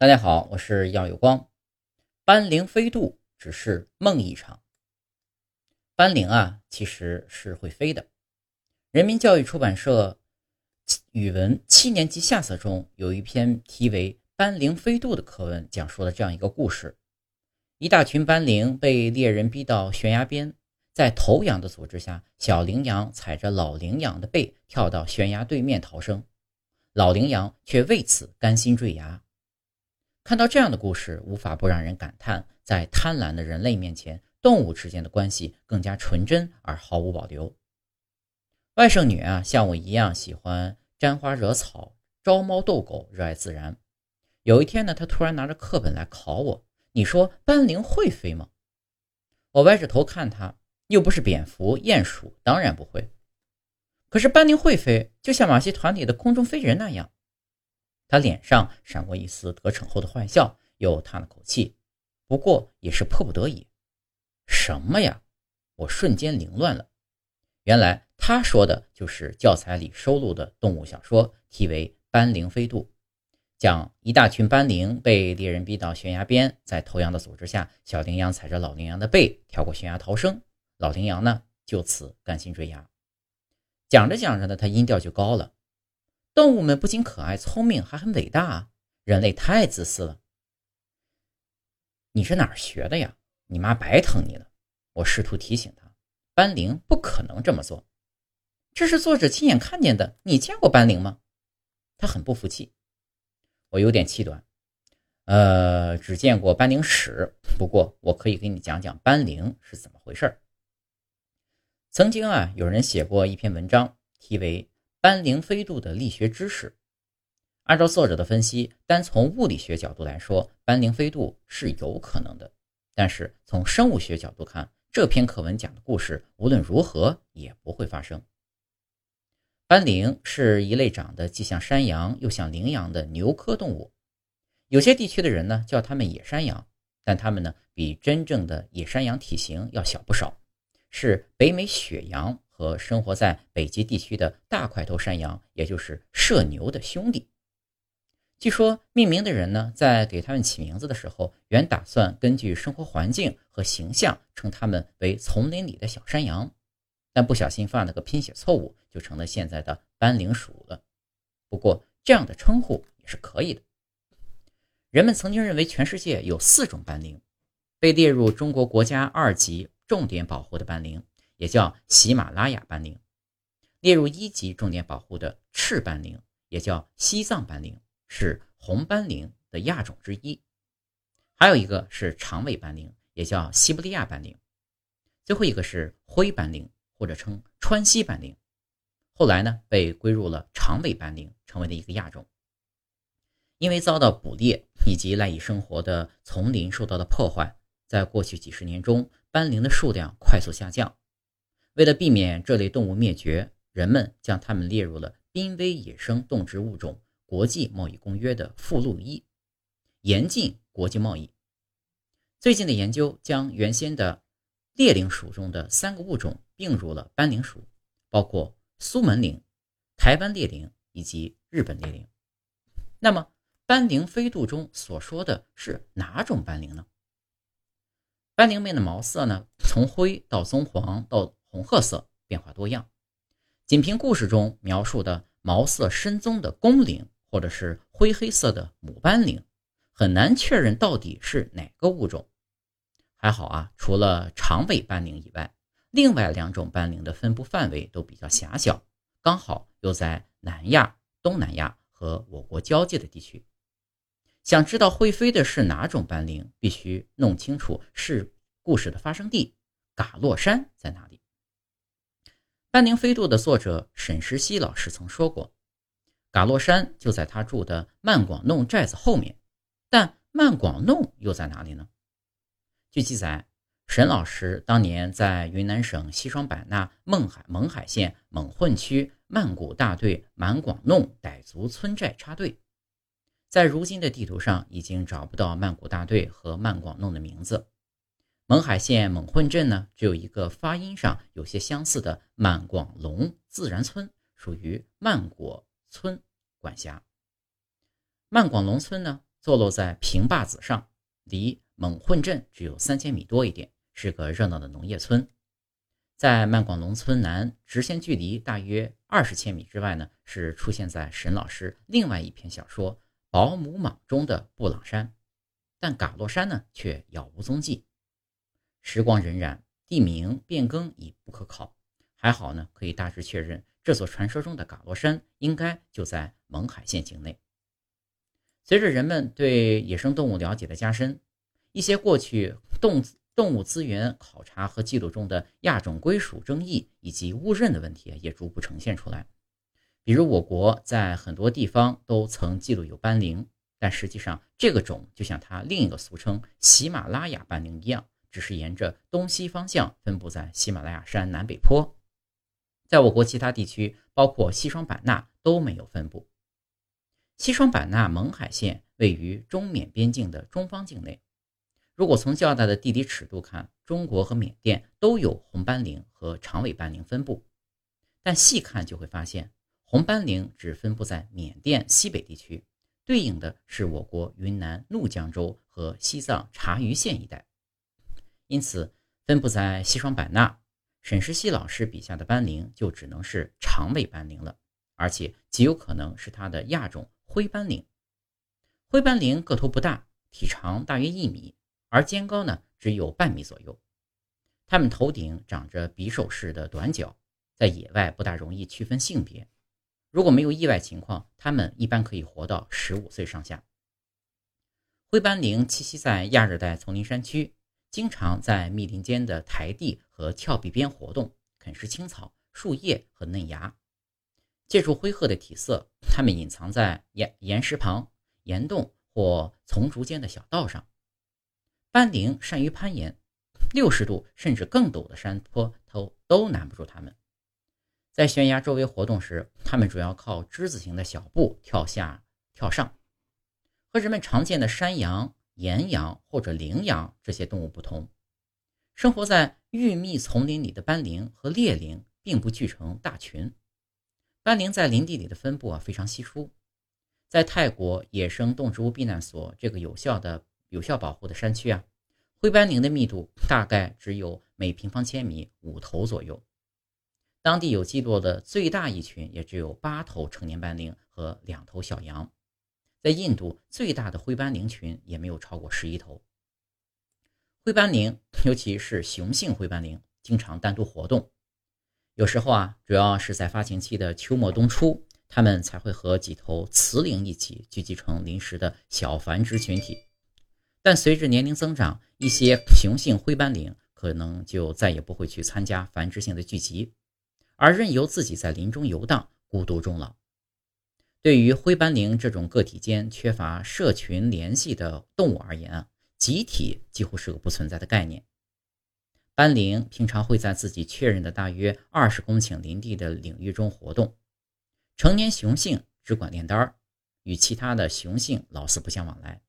大家好，我是耀有光。斑羚飞渡只是梦一场。斑羚啊，其实是会飞的。人民教育出版社语文七年级下册中有一篇题为《斑羚飞渡》的课文，讲述了这样一个故事：一大群斑羚被猎人逼到悬崖边，在头羊的组织下，小羚羊踩着老羚羊的背跳到悬崖对面逃生，老羚羊却为此甘心坠崖。看到这样的故事，无法不让人感叹，在贪婪的人类面前，动物之间的关系更加纯真而毫无保留。外甥女啊，像我一样喜欢沾花惹草、招猫逗狗，热爱自然。有一天呢，她突然拿着课本来考我：“你说斑羚会飞吗？”我歪着头看她，又不是蝙蝠、鼹鼠，当然不会。可是斑羚会飞，就像马戏团里的空中飞人那样。他脸上闪过一丝得逞后的坏笑，又叹了口气，不过也是迫不得已。什么呀？我瞬间凌乱了。原来他说的就是教材里收录的动物小说，题为《斑羚飞渡》，讲一大群斑羚被猎人逼到悬崖边，在头羊的组织下，小羚羊踩着老羚羊的背跳过悬崖逃生，老羚羊呢就此甘心坠崖。讲着讲着呢，他音调就高了。动物们不仅可爱、聪明，还很伟大。人类太自私了。你是哪儿学的呀？你妈白疼你了。我试图提醒他，斑羚不可能这么做。这是作者亲眼看见的。你见过斑羚吗？他很不服气。我有点气短。呃，只见过斑羚屎。不过我可以给你讲讲斑羚是怎么回事。曾经啊，有人写过一篇文章，题为。斑羚飞渡的力学知识，按照作者的分析，单从物理学角度来说，斑羚飞渡是有可能的。但是从生物学角度看，这篇课文讲的故事无论如何也不会发生。斑羚是一类长得既像山羊又像羚羊的牛科动物，有些地区的人呢叫它们野山羊，但它们呢比真正的野山羊体型要小不少，是北美雪羊。和生活在北极地区的大块头山羊，也就是射牛的兄弟。据说命名的人呢，在给他们起名字的时候，原打算根据生活环境和形象称他们为丛林里的小山羊，但不小心犯了个拼写错误，就成了现在的斑羚鼠了。不过这样的称呼也是可以的。人们曾经认为全世界有四种斑羚，被列入中国国家二级重点保护的斑羚。也叫喜马拉雅斑羚，列入一级重点保护的赤斑羚，也叫西藏斑羚，是红斑羚的亚种之一。还有一个是长尾斑羚，也叫西伯利亚斑羚。最后一个是灰斑羚，或者称川西斑羚。后来呢，被归入了长尾斑羚，成为了一个亚种。因为遭到捕猎以及赖以生活的丛林受到的破坏，在过去几十年中，斑羚的数量快速下降。为了避免这类动物灭绝，人们将它们列入了濒危野生动植物种国际贸易公约的附录一，严禁国际贸易。最近的研究将原先的猎灵属中的三个物种并入了斑羚属，包括苏门羚、台湾猎羚以及日本猎羚。那么，斑羚飞渡中所说的是哪种斑羚呢？斑羚们的毛色呢，从灰到棕黄到红褐色变化多样，仅凭故事中描述的毛色深棕的公羚，或者是灰黑色的母斑羚，很难确认到底是哪个物种。还好啊，除了长尾斑羚以外，另外两种斑羚的分布范围都比较狭小，刚好又在南亚、东南亚和我国交界的地区。想知道会飞的是哪种斑羚，必须弄清楚是故事的发生地嘎洛山在哪里。斑羚飞渡的作者沈石溪老师曾说过：“嘎洛山就在他住的曼广弄寨子后面。”但曼广弄又在哪里呢？据记载，沈老师当年在云南省西双版纳勐海勐海县勐混区曼谷大队满广弄傣族村寨插队，在如今的地图上已经找不到曼谷大队和曼广弄的名字。勐海县勐混镇呢，只有一个发音上有些相似的曼广龙自然村，属于曼果村管辖。曼广龙村呢，坐落在平坝子上，离勐混镇只有三千米多一点，是个热闹的农业村。在曼广农村南直线距离大约二十千米之外呢，是出现在沈老师另外一篇小说《保姆蟒》中的布朗山，但嘎洛山呢却杳无踪迹。时光荏苒，地名变更已不可考。还好呢，可以大致确认，这座传说中的嘎罗山应该就在勐海县境内。随着人们对野生动物了解的加深，一些过去动动物资源考察和记录中的亚种归属争议以及误认的问题也逐步呈现出来。比如，我国在很多地方都曾记录有斑羚，但实际上这个种就像它另一个俗称喜马拉雅斑羚一样，只是沿着东西方向分布在喜马拉雅山南北坡。在我国其他地区，包括西双版纳都没有分布。西双版纳勐海县位于中缅边境的中方境内。如果从较大的地理尺度看，中国和缅甸都有红斑羚和长尾斑羚分布，但细看就会发现，红斑羚只分布在缅甸西北地区，对应的是我国云南怒江州和西藏察隅县一带。因此，分布在西双版纳。沈石溪老师笔下的斑羚就只能是长尾斑羚了，而且极有可能是它的亚种灰斑羚。灰斑羚个头不大，体长大约一米，而肩高呢只有半米左右。它们头顶长着匕首式的短角，在野外不大容易区分性别。如果没有意外情况，它们一般可以活到十五岁上下。灰斑羚栖息在亚热带丛林山区。经常在密林间的台地和峭壁边活动，啃食青草、树叶和嫩芽。借助灰褐的体色，它们隐藏在岩岩石旁、岩洞或丛竹间的小道上。斑羚善于攀岩，六十度甚至更陡的山坡都都难不住它们。在悬崖周围活动时，它们主要靠之字形的小步跳下、跳上，和人们常见的山羊。岩羊或者羚羊这些动物不同，生活在郁密丛林里的斑羚和猎羚并不聚成大群。斑羚在林地里的分布啊非常稀疏，在泰国野生动植物避难所这个有效的有效保护的山区啊，灰斑羚的密度大概只有每平方千米五头左右。当地有记录的最大一群也只有八头成年斑羚和两头小羊。在印度，最大的灰斑羚群也没有超过十一头。灰斑羚，尤其是雄性灰斑羚，经常单独活动。有时候啊，主要是在发情期的秋末冬初，它们才会和几头雌羚一起聚集成临时的小繁殖群体。但随着年龄增长，一些雄性灰斑羚可能就再也不会去参加繁殖性的聚集，而任由自己在林中游荡，孤独终老。对于灰斑羚这种个体间缺乏社群联系的动物而言啊，集体几乎是个不存在的概念。斑羚平常会在自己确认的大约二十公顷林地的领域中活动，成年雄性只管炼丹儿，与其他的雄性老死不相往来。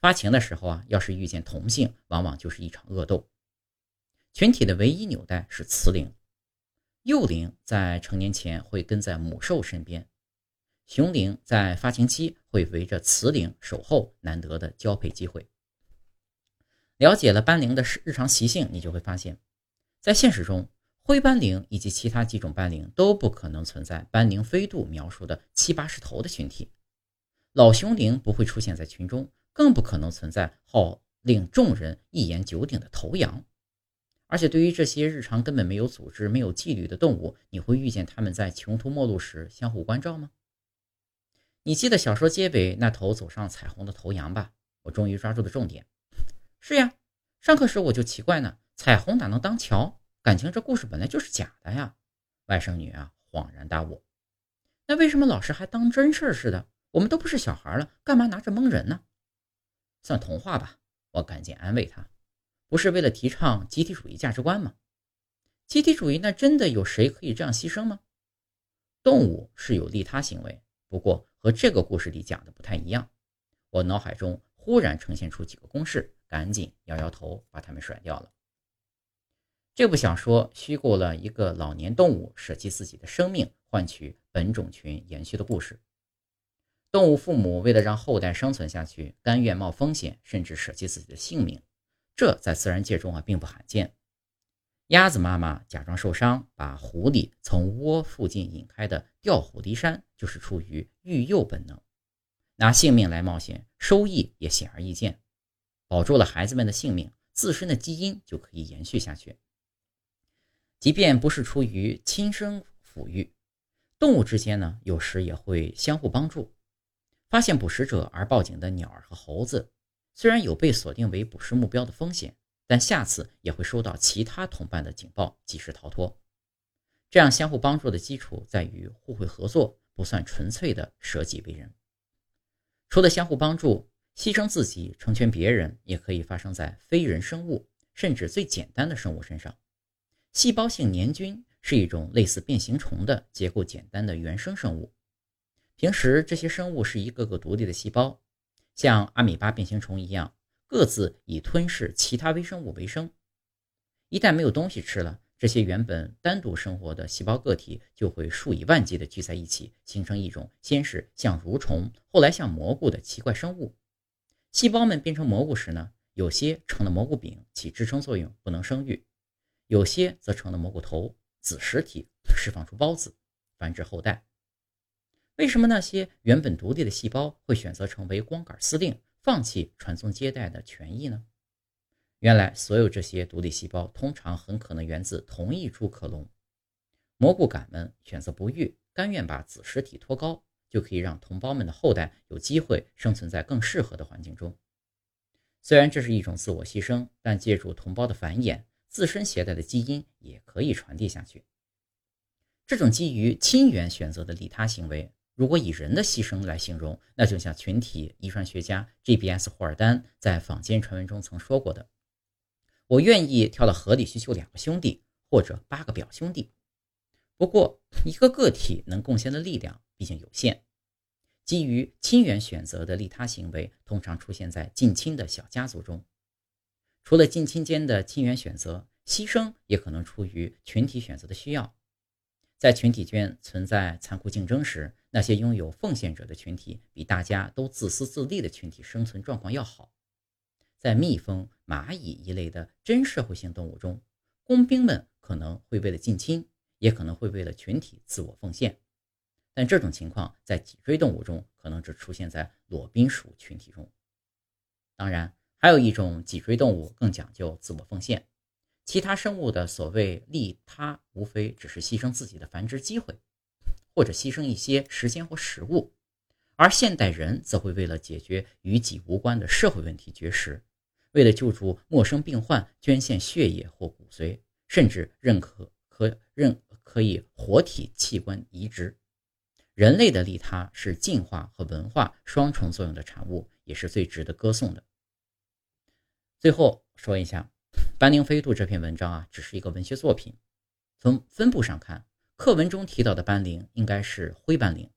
发情的时候啊，要是遇见同性，往往就是一场恶斗。群体的唯一纽带是雌羚，幼羚在成年前会跟在母兽身边。雄羚在发情期会围着雌羚守候难得的交配机会。了解了斑羚的日常习性，你就会发现，在现实中，灰斑羚以及其他几种斑羚都不可能存在斑羚飞渡描述的七八十头的群体。老雄羚不会出现在群中，更不可能存在号令众人一言九鼎的头羊。而且，对于这些日常根本没有组织、没有纪律的动物，你会遇见它们在穷途末路时相互关照吗？你记得小说结尾那头走上彩虹的头羊吧？我终于抓住了重点。是呀，上课时我就奇怪呢，彩虹哪能当桥？感情这故事本来就是假的呀！外甥女啊，恍然大悟。那为什么老师还当真事儿似的？我们都不是小孩了，干嘛拿着蒙人呢？算童话吧，我赶紧安慰他。不是为了提倡集体主义价值观吗？集体主义那真的有谁可以这样牺牲吗？动物是有利他行为，不过。和这个故事里讲的不太一样，我脑海中忽然呈现出几个公式，赶紧摇摇头，把它们甩掉了。这部小说虚构了一个老年动物舍弃自己的生命，换取本种群延续的故事。动物父母为了让后代生存下去，甘愿冒风险，甚至舍弃自己的性命，这在自然界中啊并不罕见。鸭子妈妈假装受伤，把狐狸从窝附近引开的调虎离山，就是出于育幼本能。拿性命来冒险，收益也显而易见，保住了孩子们的性命，自身的基因就可以延续下去。即便不是出于亲生抚育，动物之间呢，有时也会相互帮助。发现捕食者而报警的鸟儿和猴子，虽然有被锁定为捕食目标的风险。但下次也会收到其他同伴的警报，及时逃脱。这样相互帮助的基础在于互惠合作，不算纯粹的舍己为人。除了相互帮助，牺牲自己成全别人，也可以发生在非人生物，甚至最简单的生物身上。细胞性黏菌是一种类似变形虫的结构简单的原生生物。平时这些生物是一个个独立的细胞，像阿米巴变形虫一样。各自以吞噬其他微生物为生。一旦没有东西吃了，这些原本单独生活的细胞个体就会数以万计的聚在一起，形成一种先是像蠕虫，后来像蘑菇的奇怪生物。细胞们变成蘑菇时呢，有些成了蘑菇柄，起支撑作用，不能生育；有些则成了蘑菇头，子实体，释放出孢子，繁殖后代。为什么那些原本独立的细胞会选择成为光杆司令？放弃传宗接代的权益呢？原来，所有这些独立细胞通常很可能源自同一株克隆。蘑菇杆们选择不育，甘愿把子实体托高，就可以让同胞们的后代有机会生存在更适合的环境中。虽然这是一种自我牺牲，但借助同胞的繁衍，自身携带的基因也可以传递下去。这种基于亲缘选择的利他行为。如果以人的牺牲来形容，那就像群体遗传学家 G.B.S. 霍尔丹在坊间传闻中曾说过的：“我愿意跳到河里去救两个兄弟，或者八个表兄弟。”不过，一个个体能贡献的力量毕竟有限。基于亲缘选择的利他行为，通常出现在近亲的小家族中。除了近亲间的亲缘选择，牺牲也可能出于群体选择的需要。在群体间存在残酷竞争时，那些拥有奉献者的群体比大家都自私自利的群体生存状况要好。在蜜蜂、蚂蚁一类的真社会性动物中，工兵们可能会为了近亲，也可能会为了群体自我奉献。但这种情况在脊椎动物中可能只出现在裸宾属群体中。当然，还有一种脊椎动物更讲究自我奉献。其他生物的所谓利他，无非只是牺牲自己的繁殖机会，或者牺牲一些时间或食物；而现代人则会为了解决与己无关的社会问题绝食，为了救助陌生病患捐献血液或骨髓，甚至认可可认可以活体器官移植。人类的利他是进化和文化双重作用的产物，也是最值得歌颂的。最后说一下。斑羚飞渡这篇文章啊，只是一个文学作品。从分布上看，课文中提到的斑羚应该是灰斑羚。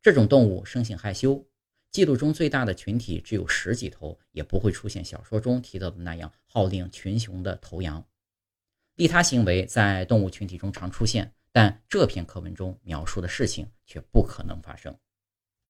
这种动物生性害羞，记录中最大的群体只有十几头，也不会出现小说中提到的那样号令群雄的头羊。利他行为在动物群体中常出现，但这篇课文中描述的事情却不可能发生。